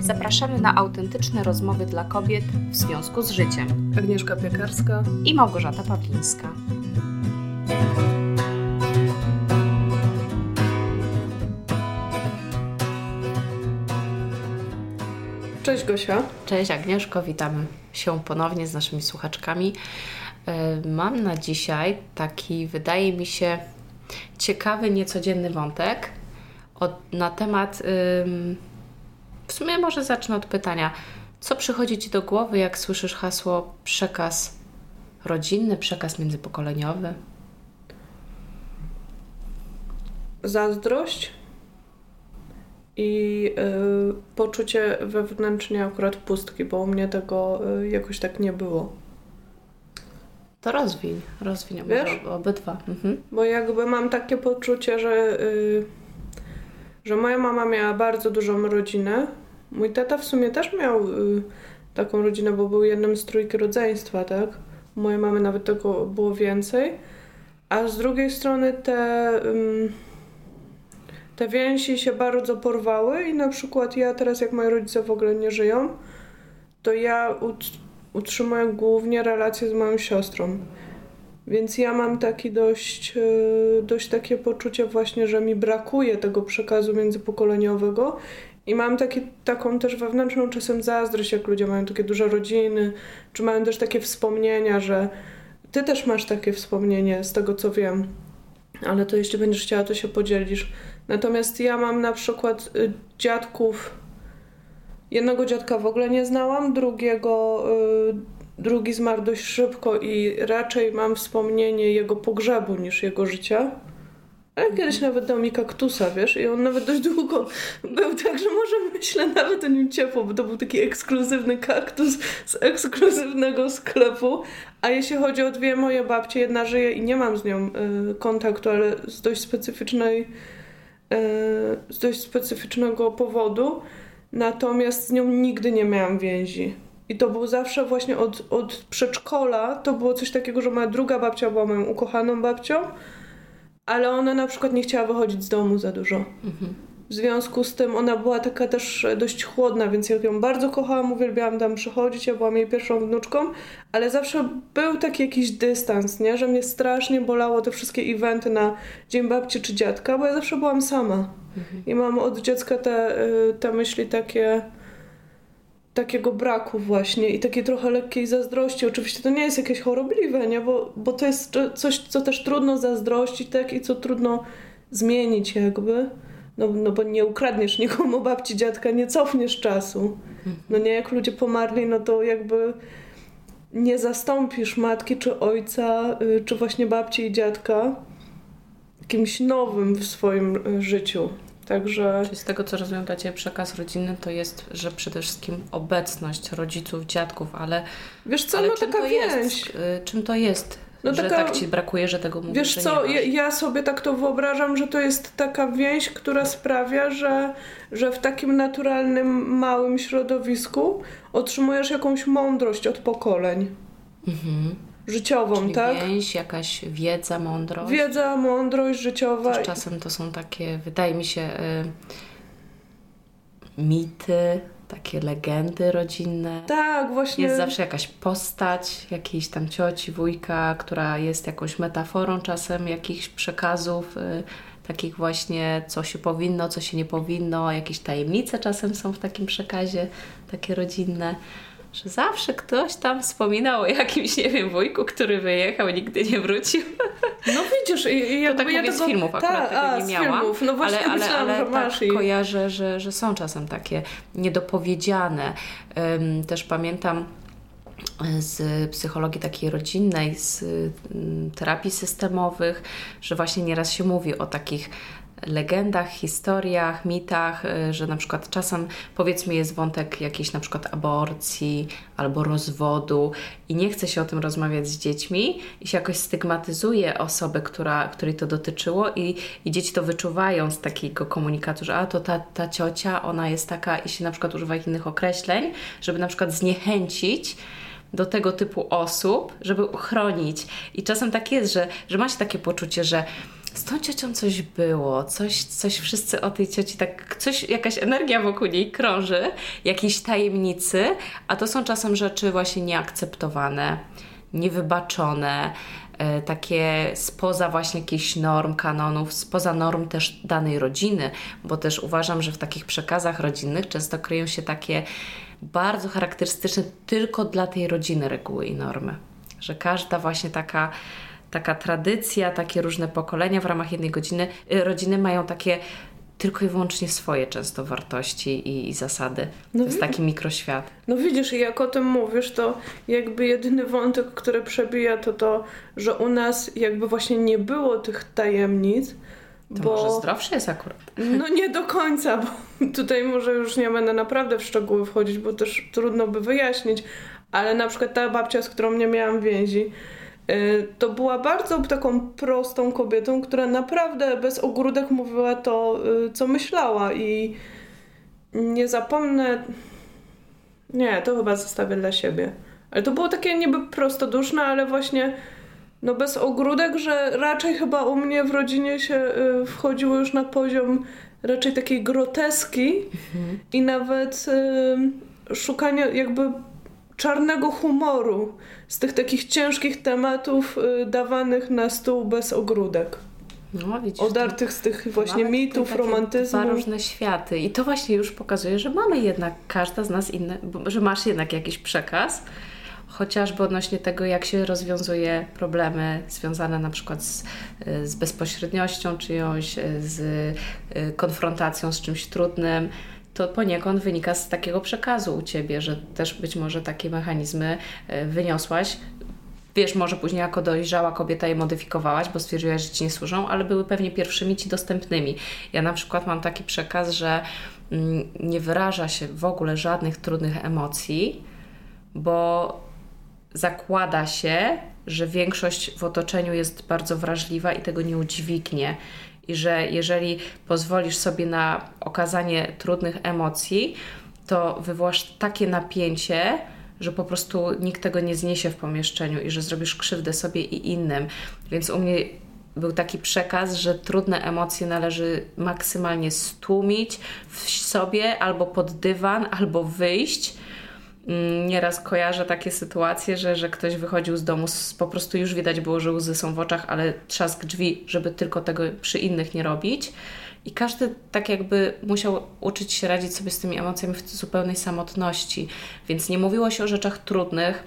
Zapraszamy na autentyczne rozmowy dla kobiet w związku z życiem. Agnieszka Piekarska i Małgorzata Pawlińska. Cześć Gosia. Cześć Agnieszko, witamy się ponownie z naszymi słuchaczkami. E, mam na dzisiaj taki, wydaje mi się, ciekawy, niecodzienny wątek na temat. Ym, w sumie może zacznę od pytania. Co przychodzi Ci do głowy, jak słyszysz hasło przekaz rodzinny, przekaz międzypokoleniowy? Zazdrość i y, poczucie wewnętrznie akurat pustki, bo u mnie tego y, jakoś tak nie było. To rozwiń, rozwiń Wiesz? obydwa. Mhm. Bo jakby mam takie poczucie, że, y, że moja mama miała bardzo dużą rodzinę. Mój tata w sumie też miał y, taką rodzinę, bo był jednym z trójki rodzeństwa, tak? Mojej mamy nawet tego było więcej. A z drugiej strony te, te więzi się bardzo porwały i na przykład ja teraz, jak moi rodzice w ogóle nie żyją, to ja ut- utrzymuję głównie relacje z moją siostrą. Więc ja mam taki dość, e, dość takie poczucie właśnie, że mi brakuje tego przekazu międzypokoleniowego. I mam taki, taką też wewnętrzną czasem zazdrość, jak ludzie mają takie duże rodziny, czy mają też takie wspomnienia, że ty też masz takie wspomnienie z tego, co wiem, ale to jeśli będziesz chciała, to się podzielisz. Natomiast ja mam na przykład y, dziadków, jednego dziadka w ogóle nie znałam, drugiego... Drugi zmarł dość szybko i raczej mam wspomnienie jego pogrzebu niż jego życia. Ale kiedyś nawet dał mi kaktusa, wiesz, i on nawet dość długo był tak, że może myślę nawet o nim ciepło, bo to był taki ekskluzywny kaktus z ekskluzywnego sklepu. A jeśli chodzi o dwie moje babcie, jedna żyje i nie mam z nią y, kontaktu, ale z dość specyficznej, y, z dość specyficznego powodu. Natomiast z nią nigdy nie miałam więzi. I to był zawsze właśnie od, od przedszkola, to było coś takiego, że moja druga babcia była moją ukochaną babcią, ale ona na przykład nie chciała wychodzić z domu za dużo. Mhm. W związku z tym ona była taka też dość chłodna, więc ja ją bardzo kochałam, uwielbiałam tam przychodzić, ja byłam jej pierwszą wnuczką, ale zawsze był taki jakiś dystans, nie? że mnie strasznie bolało te wszystkie eventy na Dzień Babci czy Dziadka, bo ja zawsze byłam sama. Mhm. I mam od dziecka te, y, te myśli takie takiego braku właśnie i takiej trochę lekkiej zazdrości. Oczywiście to nie jest jakieś chorobliwe, nie? Bo, bo to jest coś, co też trudno zazdrościć, tak? I co trudno zmienić jakby. No, no bo nie ukradniesz nikomu babci, dziadka, nie cofniesz czasu. No nie, jak ludzie pomarli, no to jakby nie zastąpisz matki czy ojca, y, czy właśnie babci i dziadka kimś nowym w swoim y, życiu. Także... Czyli z tego, co rozumiem, dla Ciebie przekaz rodzinny to jest, że przede wszystkim obecność rodziców, dziadków, ale... Wiesz co, ale no taka więź. Jest, y, czym to jest? No że taka, tak Ci brakuje, że tego mówisz, Wiesz co, ja, ja, sobie tak to wyobrażam, że to jest taka więź, która sprawia, że, że w takim naturalnym, małym środowisku otrzymujesz jakąś mądrość od pokoleń. Mhm życiową, Czyli tak? Więź, jakaś wiedza, mądrość. Wiedza, mądrość życiowa. Też czasem to są takie, wydaje mi się, y, mity, takie legendy rodzinne. Tak, właśnie. Jest zawsze jakaś postać, jakiejś tam cioci, wujka, która jest jakąś metaforą czasem jakichś przekazów. Y, takich właśnie, co się powinno, co się nie powinno, jakieś tajemnice czasem są w takim przekazie, takie rodzinne że zawsze ktoś tam wspominał o jakimś, nie wiem, wujku, który wyjechał i nigdy nie wrócił. No widzisz, i, to tak ja mówię tego... z filmów, akurat ta, tego nie miałam. Filmów. No właśnie ale, ale, ale że masz tak i... kojarzę, że, że są czasem takie niedopowiedziane. Um, też pamiętam e, z psychologii takiej rodzinnej, z mm, terapii systemowych, że właśnie nieraz się mówi o takich legendach, historiach, mitach, y, że na przykład czasem powiedzmy jest wątek jakiejś na przykład aborcji albo rozwodu i nie chce się o tym rozmawiać z dziećmi i się jakoś stygmatyzuje osobę, która, której to dotyczyło i, i dzieci to wyczuwają z takiego komunikatu, że a to ta, ta ciocia, ona jest taka i się na przykład używa innych określeń, żeby na przykład zniechęcić do tego typu osób, żeby uchronić. I czasem tak jest, że, że ma się takie poczucie, że z tą ciocią coś było, coś, coś wszyscy o tej cioci tak, coś, jakaś energia wokół niej krąży, jakieś tajemnicy, a to są czasem rzeczy właśnie nieakceptowane, niewybaczone, e, takie spoza właśnie jakichś norm, kanonów, spoza norm też danej rodziny, bo też uważam, że w takich przekazach rodzinnych często kryją się takie bardzo charakterystyczne tylko dla tej rodziny reguły i normy. Że każda właśnie taka taka tradycja, takie różne pokolenia w ramach jednej godziny, y, rodziny mają takie tylko i wyłącznie swoje często wartości i, i zasady. No to jest taki mikroświat. No widzisz, jak o tym mówisz, to jakby jedyny wątek, który przebija, to to, że u nas jakby właśnie nie było tych tajemnic. To bo... może zdrowsze jest akurat. No nie do końca, bo tutaj może już nie będę naprawdę w szczegóły wchodzić, bo też trudno by wyjaśnić, ale na przykład ta babcia, z którą nie miałam więzi, to była bardzo taką prostą kobietą, która naprawdę bez ogródek mówiła to, y, co myślała i nie zapomnę... Nie, to chyba zostawię dla siebie. Ale to było takie niby prostoduszne, ale właśnie no bez ogródek, że raczej chyba u mnie w rodzinie się y, wchodziło już na poziom raczej takiej groteski mhm. i nawet y, szukania jakby czarnego humoru z tych takich ciężkich tematów y, dawanych na stół bez ogródek. No, widzisz, Odartych z tych właśnie mitów, romantyzmu. Dwa różne światy. I to właśnie już pokazuje, że mamy jednak, każda z nas inne, że masz jednak jakiś przekaz, chociażby odnośnie tego, jak się rozwiązuje problemy związane na przykład z, y, z bezpośredniością czyjąś, y, z konfrontacją z czymś trudnym, to poniekąd wynika z takiego przekazu u ciebie, że też być może takie mechanizmy e, wyniosłaś. Wiesz, może później jako dojrzała kobieta je modyfikowałaś, bo stwierdziłaś, że ci nie służą, ale były pewnie pierwszymi ci dostępnymi. Ja na przykład mam taki przekaz, że mm, nie wyraża się w ogóle żadnych trudnych emocji, bo zakłada się, że większość w otoczeniu jest bardzo wrażliwa i tego nie udźwignie i że jeżeli pozwolisz sobie na okazanie trudnych emocji, to wywołasz takie napięcie, że po prostu nikt tego nie zniesie w pomieszczeniu i że zrobisz krzywdę sobie i innym. Więc u mnie był taki przekaz, że trudne emocje należy maksymalnie stłumić w sobie albo pod dywan, albo wyjść nieraz kojarzę takie sytuacje, że, że ktoś wychodził z domu, z, po prostu już widać było, że łzy są w oczach, ale trzask drzwi, żeby tylko tego przy innych nie robić. I każdy tak jakby musiał uczyć się radzić sobie z tymi emocjami w zupełnej samotności. Więc nie mówiło się o rzeczach trudnych,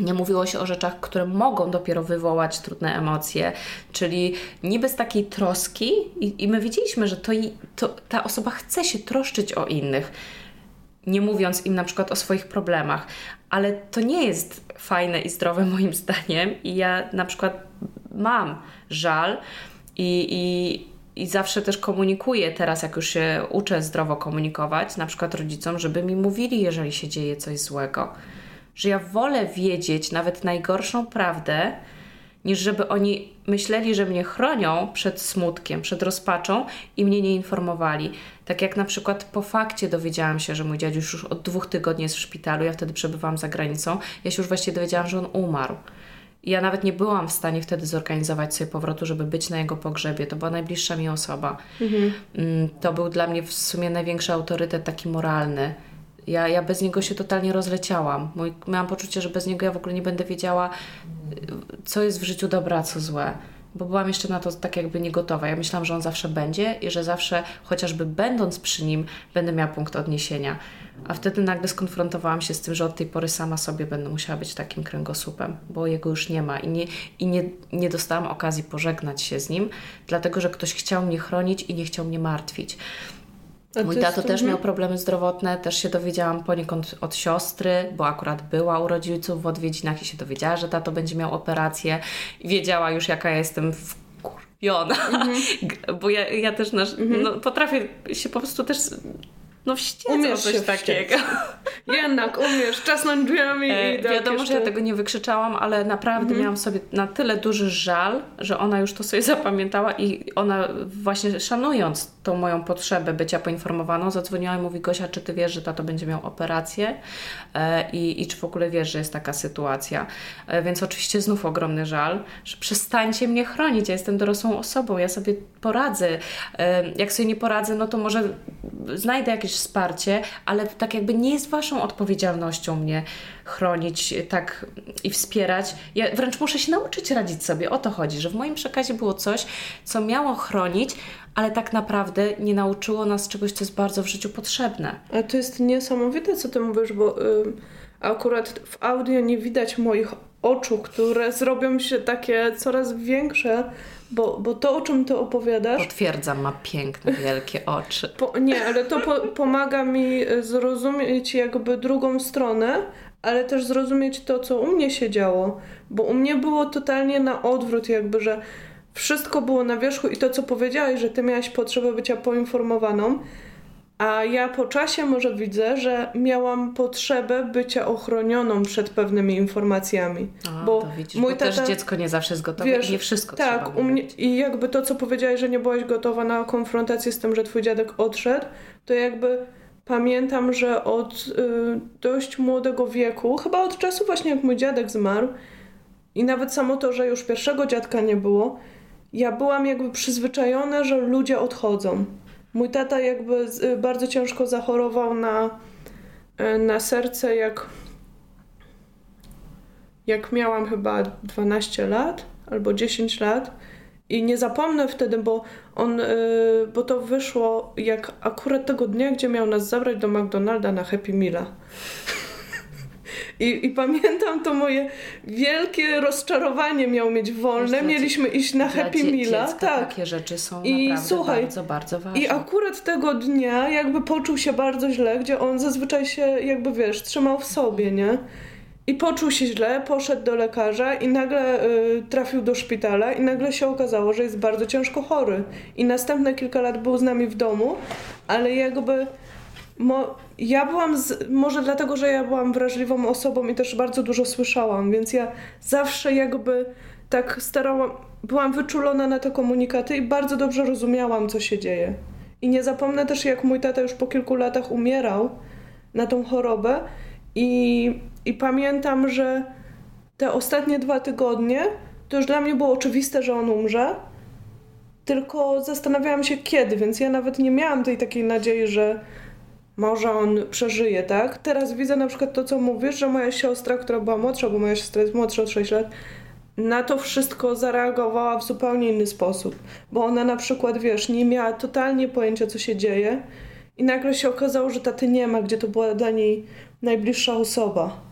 nie mówiło się o rzeczach, które mogą dopiero wywołać trudne emocje, czyli niby z takiej troski, i, i my wiedzieliśmy, że to, to, ta osoba chce się troszczyć o innych nie mówiąc im na przykład o swoich problemach. Ale to nie jest fajne i zdrowe moim zdaniem i ja na przykład mam żal i, i i zawsze też komunikuję teraz, jak już się uczę zdrowo komunikować, na przykład rodzicom, żeby mi mówili, jeżeli się dzieje coś złego. Że ja wolę wiedzieć nawet najgorszą prawdę, niż żeby oni myśleli, że mnie chronią przed smutkiem, przed rozpaczą i mnie nie informowali. Tak jak na przykład po fakcie dowiedziałam się, że mój dziaduś już od dwóch tygodni jest w szpitalu, ja wtedy przebywałam za granicą, ja się już właściwie dowiedziałam, że on umarł. I ja nawet nie byłam w stanie wtedy zorganizować sobie powrotu, żeby być na jego pogrzebie. To była najbliższa mi osoba. Mhm. Mm, to był dla mnie w sumie największy autorytet taki moralny. Ja, ja bez niego się totalnie rozleciałam. Mój, miałam poczucie, że bez niego ja w ogóle nie będę wiedziała, co jest w życiu dobre, a co złe. Bo byłam jeszcze na to tak jakby niegotowa. Ja myślałam, że on zawsze będzie i że zawsze, chociażby będąc przy nim, będę miała punkt odniesienia. A wtedy nagle skonfrontowałam się z tym, że od tej pory sama sobie będę musiała być takim kręgosłupem, bo jego już nie ma i nie, i nie, nie dostałam okazji pożegnać się z nim, dlatego że ktoś chciał mnie chronić i nie chciał mnie martwić. Mój tato też miał problemy zdrowotne, też się dowiedziałam poniekąd od siostry, bo akurat była u rodziców w odwiedzinach i się dowiedziała, że tato będzie miał operację i wiedziała już jaka ja jestem wkurwiona, mm-hmm. bo ja, ja też nasz, mm-hmm. no, potrafię się po prostu też no wściecę o coś takiego. jednak umiesz czasnąć drzwiami e, i tak Wiadomo, jeszcze... że ja tego nie wykrzyczałam, ale naprawdę mhm. miałam sobie na tyle duży żal, że ona już to sobie zapamiętała i ona właśnie szanując tą moją potrzebę bycia poinformowaną, zadzwoniła i mówi Gosia, czy ty wiesz, że tato będzie miał operację e, i, i czy w ogóle wiesz, że jest taka sytuacja. E, więc oczywiście znów ogromny żal, że przestańcie mnie chronić, ja jestem dorosłą osobą, ja sobie poradzę. E, jak sobie nie poradzę, no to może znajdę jakieś wsparcie, ale tak jakby nie jest waszą odpowiedzialnością mnie chronić tak i wspierać. Ja wręcz muszę się nauczyć radzić sobie. O to chodzi, że w moim przekazie było coś, co miało chronić, ale tak naprawdę nie nauczyło nas czegoś, co jest bardzo w życiu potrzebne. Ale to jest niesamowite, co ty mówisz, bo akurat w audio nie widać moich oczu, które zrobią się takie coraz większe, bo, bo to, o czym ty opowiadasz... Potwierdzam, ma piękne, wielkie oczy. Po, nie, ale to po, pomaga mi zrozumieć jakby drugą stronę, ale też zrozumieć to, co u mnie się działo, bo u mnie było totalnie na odwrót jakby, że wszystko było na wierzchu i to, co powiedziałeś, że ty miałaś potrzebę bycia poinformowaną, a ja po czasie może widzę, że miałam potrzebę bycia ochronioną przed pewnymi informacjami. A, bo to widzisz, mój bo tata, też dziecko nie zawsze jest gotowe wiesz, nie wszystko tak, u mnie, I jakby to, co powiedziałeś, że nie byłaś gotowa na konfrontację z tym, że twój dziadek odszedł, to jakby pamiętam, że od y, dość młodego wieku, chyba od czasu właśnie jak mój dziadek zmarł i nawet samo to, że już pierwszego dziadka nie było, ja byłam jakby przyzwyczajona, że ludzie odchodzą. Mój tata jakby y, bardzo ciężko zachorował na, y, na serce, jak, jak miałam chyba 12 lat albo 10 lat. I nie zapomnę wtedy, bo on, yy, bo to wyszło jak akurat tego dnia, gdzie miał nas zabrać do McDonalda na Happy Meala. I, I pamiętam to moje wielkie rozczarowanie miał mieć wolne. Mieliśmy iść na Happy Meala. Tak. Takie rzeczy są I naprawdę słuchaj, bardzo, bardzo ważne. I akurat tego dnia jakby poczuł się bardzo źle, gdzie on zazwyczaj się jakby wiesz, trzymał w sobie, nie? I poczuł się źle, poszedł do lekarza i nagle y, trafił do szpitala i nagle się okazało, że jest bardzo ciężko chory. I następne kilka lat był z nami w domu, ale jakby Mo, ja byłam, z, może dlatego, że ja byłam wrażliwą osobą i też bardzo dużo słyszałam, więc ja zawsze jakby tak starałam, byłam wyczulona na te komunikaty i bardzo dobrze rozumiałam, co się dzieje. I nie zapomnę też, jak mój tata już po kilku latach umierał na tą chorobę i, i pamiętam, że te ostatnie dwa tygodnie to już dla mnie było oczywiste, że on umrze, tylko zastanawiałam się kiedy, więc ja nawet nie miałam tej takiej nadziei, że może on przeżyje, tak? Teraz widzę na przykład to, co mówisz, że moja siostra, która była młodsza, bo moja siostra jest młodsza o 6 lat, na to wszystko zareagowała w zupełnie inny sposób. Bo ona na przykład, wiesz, nie miała totalnie pojęcia, co się dzieje i nagle się okazało, że taty nie ma, gdzie to była dla niej najbliższa osoba.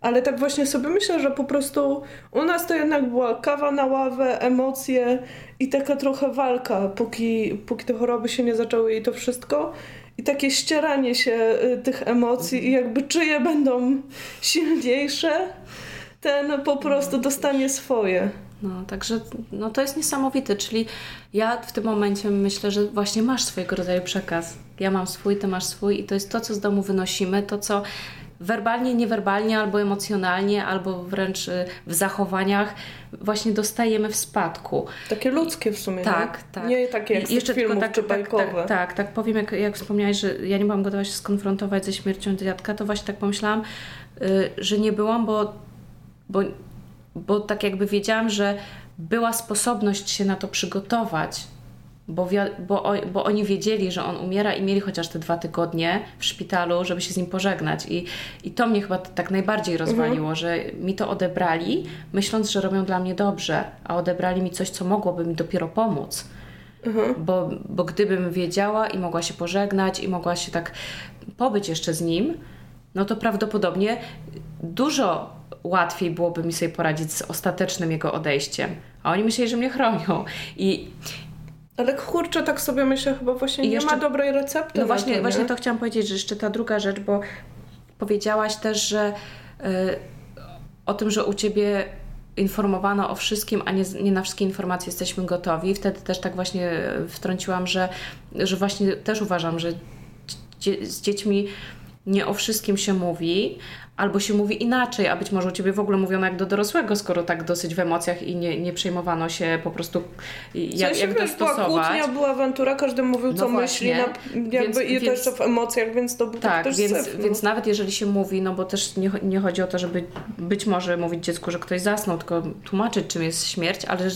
Ale tak właśnie sobie myślę, że po prostu u nas to jednak była kawa na ławę, emocje i taka trochę walka, póki, póki te choroby się nie zaczęły i to wszystko i takie ścieranie się y, tych emocji i jakby czyje będą silniejsze, ten po prostu dostanie swoje. No, także no, to jest niesamowite, czyli ja w tym momencie myślę, że właśnie masz swojego rodzaju przekaz. Ja mam swój, ty masz swój i to jest to, co z domu wynosimy, to, co werbalnie, niewerbalnie, albo emocjonalnie, albo wręcz y, w zachowaniach właśnie dostajemy w spadku. Takie ludzkie w sumie. Tak, nie? tak. Nie takie jak I jeszcze filmów tak, czy tak, tak, tak, tak, powiem, jak, jak wspomniałaś, że ja nie byłam gotowa się skonfrontować ze śmiercią dziadka, to właśnie tak pomyślałam, y, że nie byłam, bo, bo, bo tak jakby wiedziałam, że była sposobność się na to przygotować, bo, bo, bo oni wiedzieli, że on umiera i mieli chociaż te dwa tygodnie w szpitalu, żeby się z nim pożegnać. I, i to mnie chyba tak najbardziej mhm. rozwaliło, mhm. że mi to odebrali, myśląc, że robią dla mnie dobrze, a odebrali mi coś, co mogłoby mi dopiero pomóc. Mhm. Bo, bo gdybym wiedziała i mogła się pożegnać i mogła się tak pobyć jeszcze z nim, no to prawdopodobnie dużo łatwiej byłoby mi sobie poradzić z ostatecznym jego odejściem. A oni myśleli, że mnie chronią. I, ale kurczę, tak sobie myślę, chyba właśnie I nie jeszcze, ma dobrej recepty. No właśnie, to, właśnie to chciałam powiedzieć, że jeszcze ta druga rzecz, bo powiedziałaś też, że y, o tym, że u Ciebie informowano o wszystkim, a nie, nie na wszystkie informacje jesteśmy gotowi. Wtedy też tak właśnie wtrąciłam, że, że właśnie też uważam, że dzie z dziećmi nie o wszystkim się mówi, albo się mówi inaczej, a być może u Ciebie w ogóle mówiono jak do dorosłego, skoro tak dosyć w emocjach i nie, nie przejmowano się po prostu jak, w jak dostosować. Była kłótnia, była awantura, każdy mówił co no myśli na, jakby więc, i więc, jeszcze w emocjach, więc to był tak, też więc, syf, no. więc nawet jeżeli się mówi, no bo też nie, nie chodzi o to, żeby być może mówić dziecku, że ktoś zasnął, tylko tłumaczyć czym jest śmierć, ale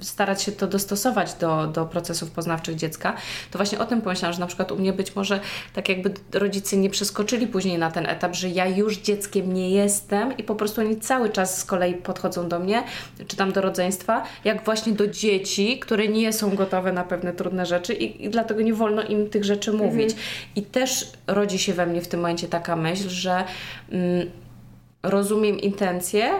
starać się to dostosować do, do procesów poznawczych dziecka, to właśnie o tym pomyślałam, że na przykład u mnie być może tak jakby rodzice nie przeskoczyli później na ten etap, że ja już dziecko dzieckiem nie jestem i po prostu oni cały czas z kolei podchodzą do mnie, czy tam do rodzeństwa, jak właśnie do dzieci, które nie są gotowe na pewne trudne rzeczy i, i dlatego nie wolno im tych rzeczy mówić. Mhm. I też rodzi się we mnie w tym momencie taka myśl, że mm, rozumiem intencje,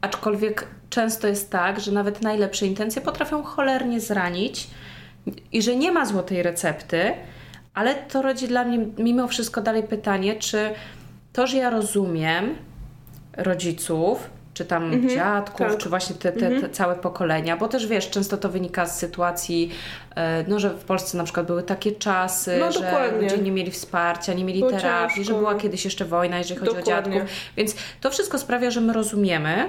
aczkolwiek często jest tak, że nawet najlepsze intencje potrafią cholernie zranić i że nie ma złotej recepty, ale to rodzi dla mnie mimo wszystko dalej pytanie, czy to, że ja rozumiem rodziców, czy tam mhm, dziadków, tak. czy właśnie te, te, te, mhm. całe pokolenia, bo też wiesz, często to wynika z sytuacji, e, no, że w Polsce na przykład były takie czasy, no, że dokładnie. ludzie nie mieli wsparcia, nie mieli Było terapii, ciężko. że była kiedyś jeszcze wojna, jeżeli chodzi dokładnie. o dziadków. Więc to wszystko sprawia, że my rozumiemy,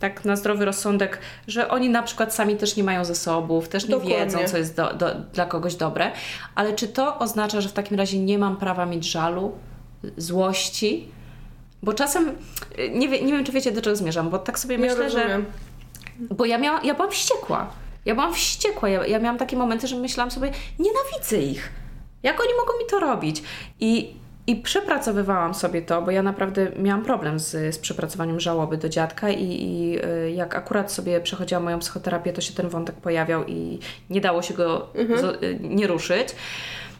tak na zdrowy rozsądek, że oni na przykład sami też nie mają zasobów, też nie Dokładnie. wiedzą, co jest do, do, dla kogoś dobre, ale czy to oznacza, że w takim razie nie mam prawa mieć żalu? Złości. Bo czasem, nie, wie, nie wiem czy wiecie do czego zmierzam, bo tak sobie ja myślę, rozumiem. że... Bo ja, miała, ja byłam wściekła. Ja byłam wściekła. Ja, ja miałam takie momenty, że myślałam sobie, nienawidzę ich. Jak oni mogą mi to robić? I, i przepracowywałam sobie to, bo ja naprawdę miałam problem z, z przepracowaniem żałoby do dziadka i, i y, jak akurat sobie przechodziłam moją psychoterapię, to się ten wątek pojawiał i nie dało się go mhm. z, y, nie ruszyć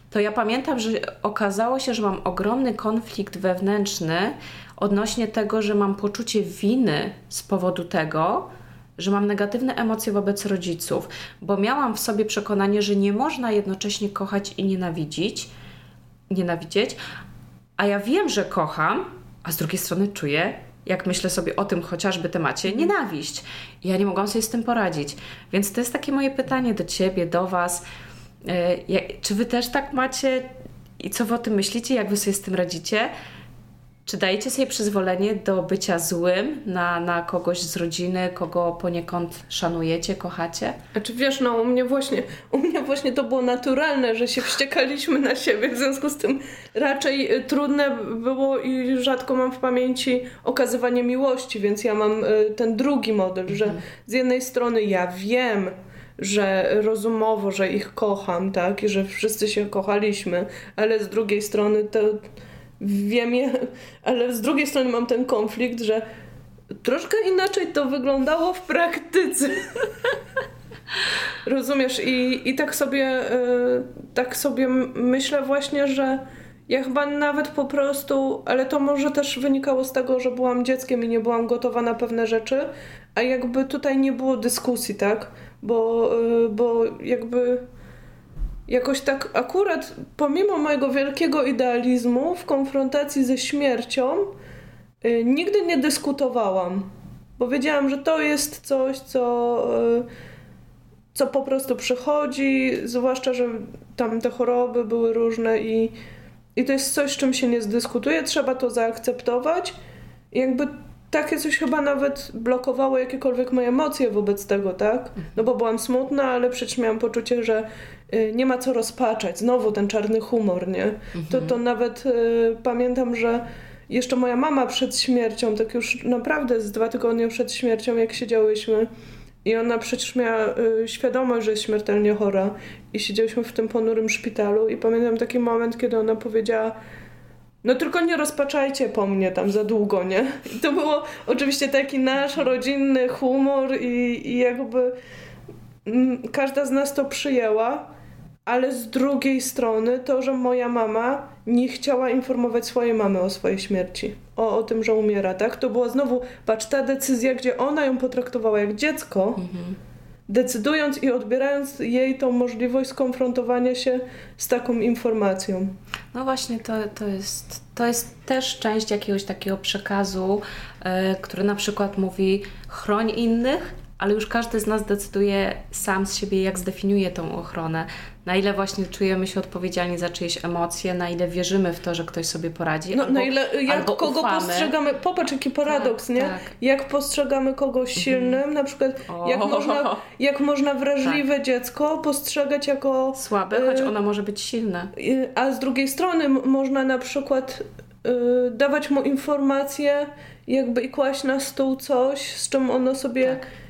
to ja pamiętam, że okazało się, że mam ogromny konflikt wewnętrzny odnośnie tego, że mam poczucie winy z powodu tego, że mam negatywne emocje wobec rodziców, bo miałam w sobie przekonanie, że nie można jednocześnie kochać i nienawidzić, nienawidzieć, a ja wiem, że kocham, a z drugiej strony czuję, jak myślę sobie o tym chociażby temacie, nienawiść. Ja nie mogłam sobie z tym poradzić. Więc to jest takie moje pytanie do Ciebie, do Was czy wy też tak macie i co wy o tym myślicie, jak wy sobie z tym radzicie? Czy dajecie sobie przyzwolenie do bycia złym na, na kogoś z rodziny, kogo poniekąd szanujecie, kochacie? A czy wiesz, no u mnie właśnie, u mnie właśnie to było naturalne, że się wściekaliśmy na siebie, w związku z tym raczej y, trudne było i rzadko mam w pamięci okazywanie miłości, więc ja mam y, ten drugi model, że mhm. z jednej strony ja wiem, że rozumowo, że ich kocham, tak, i że wszyscy się kochaliśmy, ale z drugiej strony to wiem, ale z drugiej strony mam ten konflikt, że troszkę inaczej to wyglądało w praktyce. Rozumiesz? I, i tak sobie y, tak sobie myślę właśnie, że ja chyba nawet po prostu, ale to może też wynikało z tego, że byłam dzieckiem i nie byłam gotowa na pewne rzeczy, a jakby tutaj nie było dyskusji, tak? Bo, y, bo jakby jakoś tak akurat pomimo mojego wielkiego idealizmu w konfrontacji ze śmiercią y, nigdy nie dyskutowałam, bo wiedziałam, że to jest coś, co, y, co po prostu przychodzi, zwłaszcza, że tam te choroby były różne i, i to jest coś, z czym się nie zdyskutuje, trzeba to zaakceptować. I jakby takie coś chyba nawet blokowało jakiekolwiek moje emocje wobec tego, tak? No bo byłam smutna, ale przecież miałam poczucie, że y, nie ma co rozpaczać. Znowu ten czarny humor, nie? To, to nawet y, pamiętam, że jeszcze moja mama przed śmiercią, tak już naprawdę z dwa tygodnie przed śmiercią, jak siedziałyśmy, i ona przecież miała y, świadomość, że jest śmiertelnie chora, i siedziałyśmy w tym ponurym szpitalu, i pamiętam taki moment, kiedy ona powiedziała no tylko nie rozpaczajcie po mnie tam za długo, nie? I to było oczywiście taki nasz rodzinny humor i, i jakby mm, każda z nas to przyjęła, ale z drugiej strony to, że moja mama nie chciała informować swojej mamy o swojej śmierci, o, o tym, że umiera, tak? To była znowu, patrz, ta decyzja, gdzie ona ją potraktowała jak dziecko, mhm decydując i odbierając jej tą możliwość skonfrontowania się z taką informacją. No właśnie, to, to, jest, to jest też część jakiegoś takiego przekazu, yy, który na przykład mówi chroń innych, ale już każdy z nas decyduje sam z siebie, jak zdefiniuje tą ochronę. Na ile właśnie czujemy się odpowiedzialni za czyjeś emocje, na ile wierzymy w to, że ktoś sobie poradzi. No, albo, na ile, jak kogo ufamy. postrzegamy, popatrz jaki paradoks, tak, nie? Tak. Jak postrzegamy kogoś mhm. silnym, na przykład jak można, jak można wrażliwe tak. dziecko postrzegać jako... Słabe, choć y, ono może być silne. Y, a z drugiej strony można na przykład y, dawać mu informacje, jakby i kłaść na stół coś, z czym ono sobie...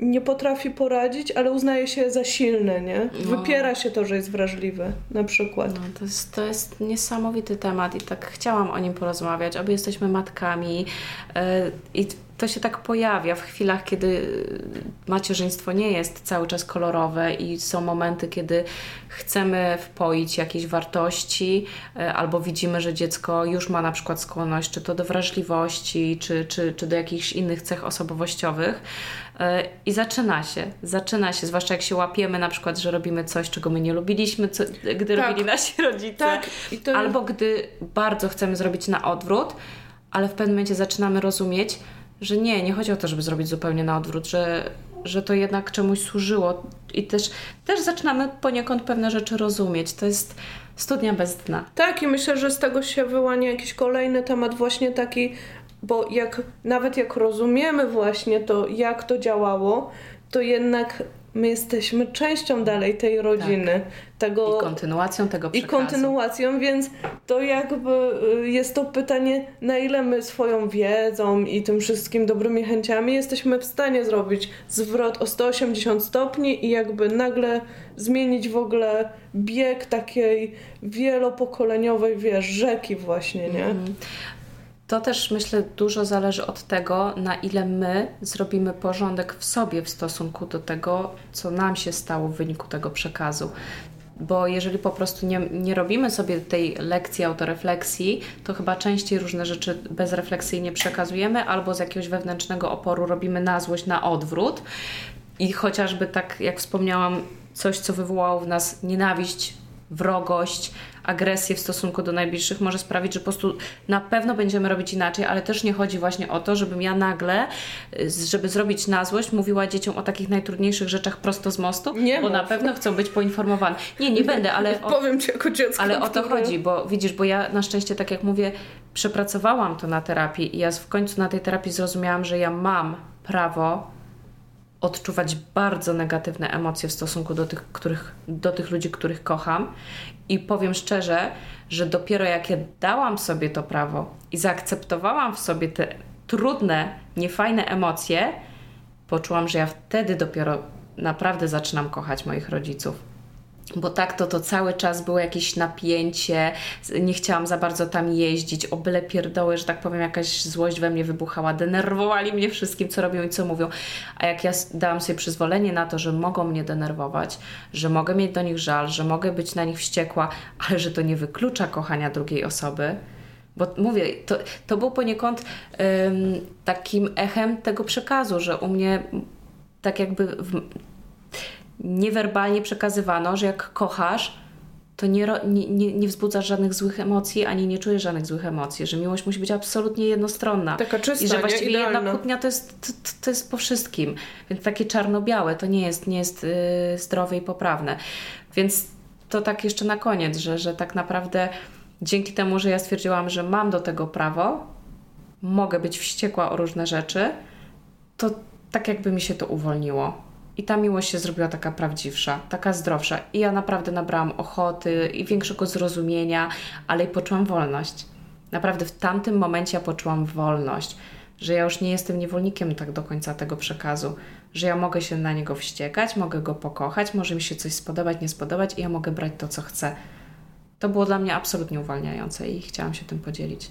nie potrafi poradzić, ale uznaje się za silne, nie? No. Wypiera się to, że jest wrażliwy, na przykład. No, to, jest, to jest niesamowity temat i tak chciałam o nim porozmawiać. Obie jesteśmy matkami yy, i to się tak pojawia w chwilach, kiedy macierzyństwo nie jest cały czas kolorowe i są momenty, kiedy chcemy wpoić jakieś wartości e, albo widzimy, że dziecko już ma na przykład skłonność czy to do wrażliwości, czy, czy, czy do jakichś innych cech osobowościowych. E, I zaczyna się, zaczyna się, zwłaszcza jak się łapiemy na przykład, że robimy coś, czego my nie lubiliśmy, co, gdy tak. robili nasi rodzice, tak. To... albo gdy bardzo chcemy zrobić na odwrót, ale w pewnym momencie zaczynamy rozumieć, że nie, nie chodzi o to, żeby zrobić zupełnie na odwrót, że, że to jednak czemuś służyło i też, też zaczynamy poniekąd pewne rzeczy rozumieć. To jest studnia bez dna. Tak i myślę, że z tego się wyłania jakiś kolejny temat właśnie taki, bo jak nawet jak rozumiemy właśnie to, jak to działało, to jednak my jesteśmy częścią dalej tej rodziny. Tak. Tego, I kontynuacją tego przekazu. I kontynuacją, więc to jakby y, jest to pytanie, na ile my swoją wiedzą i tym wszystkim dobrymi chęciami jesteśmy w stanie zrobić zwrot o 180 stopni i jakby nagle zmienić w ogóle bieg takiej wielopokoleniowej, wiesz, rzeki właśnie, nie? Mm. To też myślę dużo zależy od tego, na ile my zrobimy porządek w sobie w stosunku do tego, co nam się stało w wyniku tego przekazu. Bo jeżeli po prostu nie, nie robimy sobie tej lekcji autorefleksji, to chyba częściej różne rzeczy bezrefleksyjnie przekazujemy, albo z jakiegoś wewnętrznego oporu robimy na złość, na odwrót. I chociażby tak, jak wspomniałam, coś, co wywołało w nas nienawiść, wrogość, agresję w stosunku do najbliższych może sprawić, że po prostu na pewno będziemy robić inaczej, ale też nie chodzi właśnie o to, żebym ja nagle, żeby zrobić na złość, mówiła dzieciom o takich najtrudniejszych rzeczach prosto z mostu, nie bo mów. na pewno chcą być poinformowane. Nie, nie będę, ale... O, Powiem Ci jako dziecko. Ale o to chodzi, bo widzisz, bo ja na szczęście, tak jak mówię, przepracowałam to na terapii i ja w końcu na tej terapii zrozumiałam, że ja mam prawo odczuwać bardzo negatywne emocje w stosunku do tych, których, do tych ludzi, których kocham. I powiem szczerze, że dopiero jak ja dałam sobie to prawo i zaakceptowałam w sobie te trudne, niefajne emocje, poczułam, że ja wtedy dopiero naprawdę zaczynam kochać moich rodziców bo tak to, to cały czas było jakieś napięcie, nie chciałam za bardzo tam jeździć, o byle pierdoły, że tak powiem, jakaś złość we mnie wybuchała, denerwowali mnie wszystkim, co robią i co mówią, a jak ja dałam sobie przyzwolenie na to, że mogą mnie denerwować, że mogę mieć do nich żal, że mogę być na nich wściekła, ale że to nie wyklucza kochania drugiej osoby, bo mówię, to, to był poniekąd ym, takim echem tego przekazu, że u mnie tak jakby w, niewerbalnie przekazywano, że jak kochasz, to nie, nie, nie, wzbudzasz żadnych złych emocji, ani nie czujesz żadnych złych emocji, że miłość musi być absolutnie jednostronna. Taka czysta, I że właściwie nie? jedna kłótnia to jest, to, to, jest po wszystkim. Więc takie czarno-białe to nie jest, nie jest yy, zdrowe i poprawne. Więc to tak jeszcze na koniec, że, że tak naprawdę dzięki temu, że ja stwierdziłam, że mam do tego prawo, mogę być wściekła o różne rzeczy, to tak jakby mi się to uwolniło i ta miłość się zrobiła taka prawdziwsza, taka zdrowsza. I ja naprawdę nabrałam ochoty i większego zrozumienia, ale i poczułam wolność. Naprawdę w tamtym momencie ja poczułam wolność, że ja już nie jestem niewolnikiem tak do końca tego przekazu, że ja mogę się na niego wściekać, mogę go pokochać, może mi się coś spodobać, nie spodobać i ja mogę brać to, co chcę. To było dla mnie absolutnie uwalniające i chciałam się tym podzielić.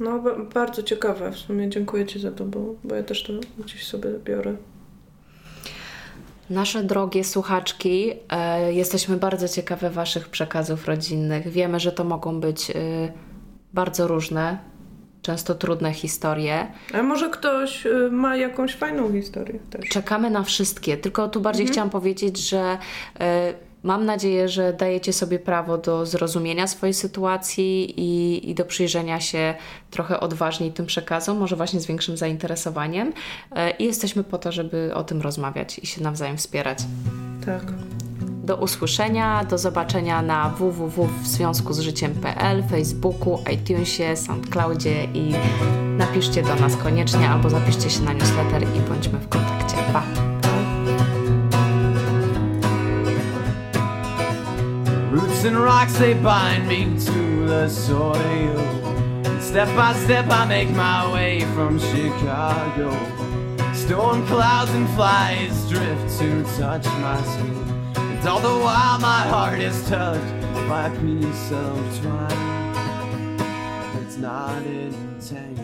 No, bardzo ciekawe. W sumie dziękuję Ci za to, bo, bo ja też to gdzieś sobie biorę. Nasze drogie słuchaczki, e, jesteśmy bardzo ciekawe Waszych przekazów rodzinnych. Wiemy, że to mogą być e, bardzo różne, często trudne historie. A może ktoś e, ma jakąś fajną historię też? Czekamy na wszystkie, tylko tu bardziej mhm. chciałam powiedzieć, że Mam nadzieję, że dajecie sobie prawo do zrozumienia swojej sytuacji i, i do przyjrzenia się trochę odważniej tym przekazom, może właśnie z większym zainteresowaniem. E, I jesteśmy po to, żeby o tym rozmawiać i się nawzajem wspierać. Tak. Do usłyszenia, do zobaczenia na www w związku z życiem.pl, Facebooku, iTunesie, SoundCloudzie i napiszcie do nas koniecznie albo zapiszcie się na newsletter i bądźmy w kontakcie. Pa! And rocks they bind me to the soil. And Step by step I make my way from Chicago. Storm clouds and flies drift to touch my skin. And all the while my heart is touched by a piece of twine. It's not entangled.